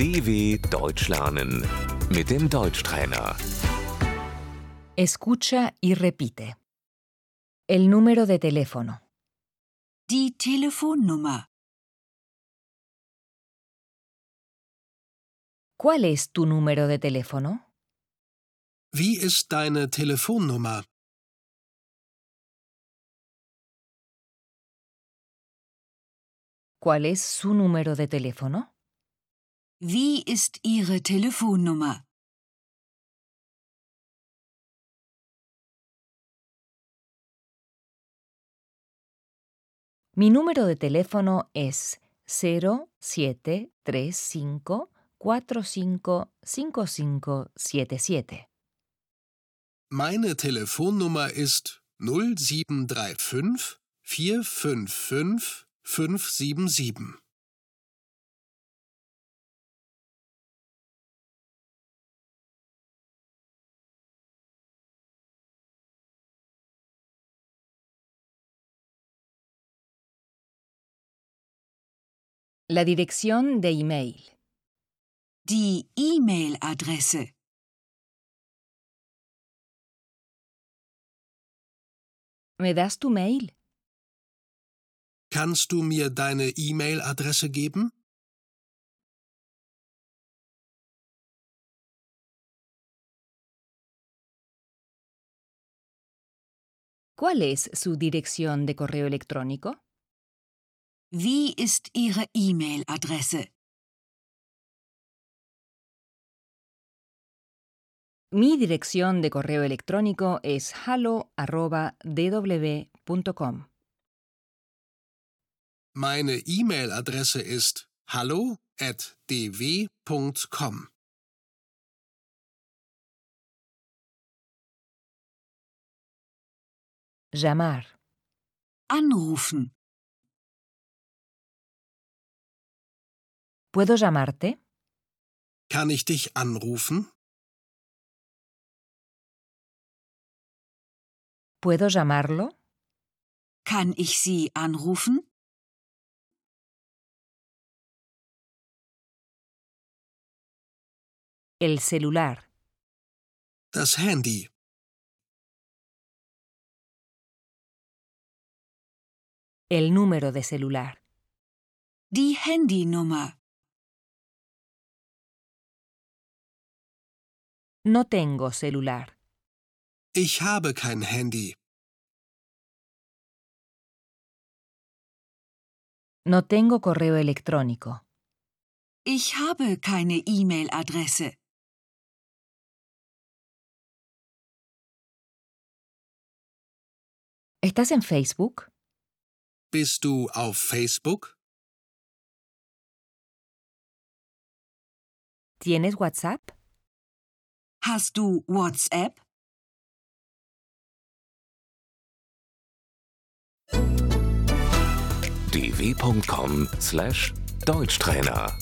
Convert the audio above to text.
DW Deutsch lernen mit dem Deutschtrainer. Escucha y repite. El número de teléfono. Die Telefonnummer. ¿Cuál es tu número de teléfono? Wie ist deine Telefonnummer? ¿Cuál es su número de teléfono? Wie ist Ihre Telefonnummer? Mi número de teléfono es 0735 455577. Meine Telefonnummer ist 0735 455 577. La dirección de email. Die E-Mail-Adresse. ¿Me das tu mail? Kannst du mir deine E-Mail-Adresse geben? ¿Cuál es su dirección de correo electrónico? Wie ist Ihre E-Mail-Adresse? Mi dirección de correo electrónico es hallo@dw.com. Meine E-Mail-Adresse ist hallo@dw.com. Llamar. Anrufen. ¿Puedo llamarte? Kann ich dich anrufen? ¿Puedo llamarlo? Kann ich Sie anrufen? El celular. Das Handy. El número de celular. Die Handynummer. No tengo celular. Ich habe kein Handy. No tengo correo electrónico. Ich habe keine E-Mail-Adresse. ¿Estás en Facebook? Bist du auf Facebook? ¿Tienes WhatsApp? Hast du WhatsApp? dw.com/deutschtrainer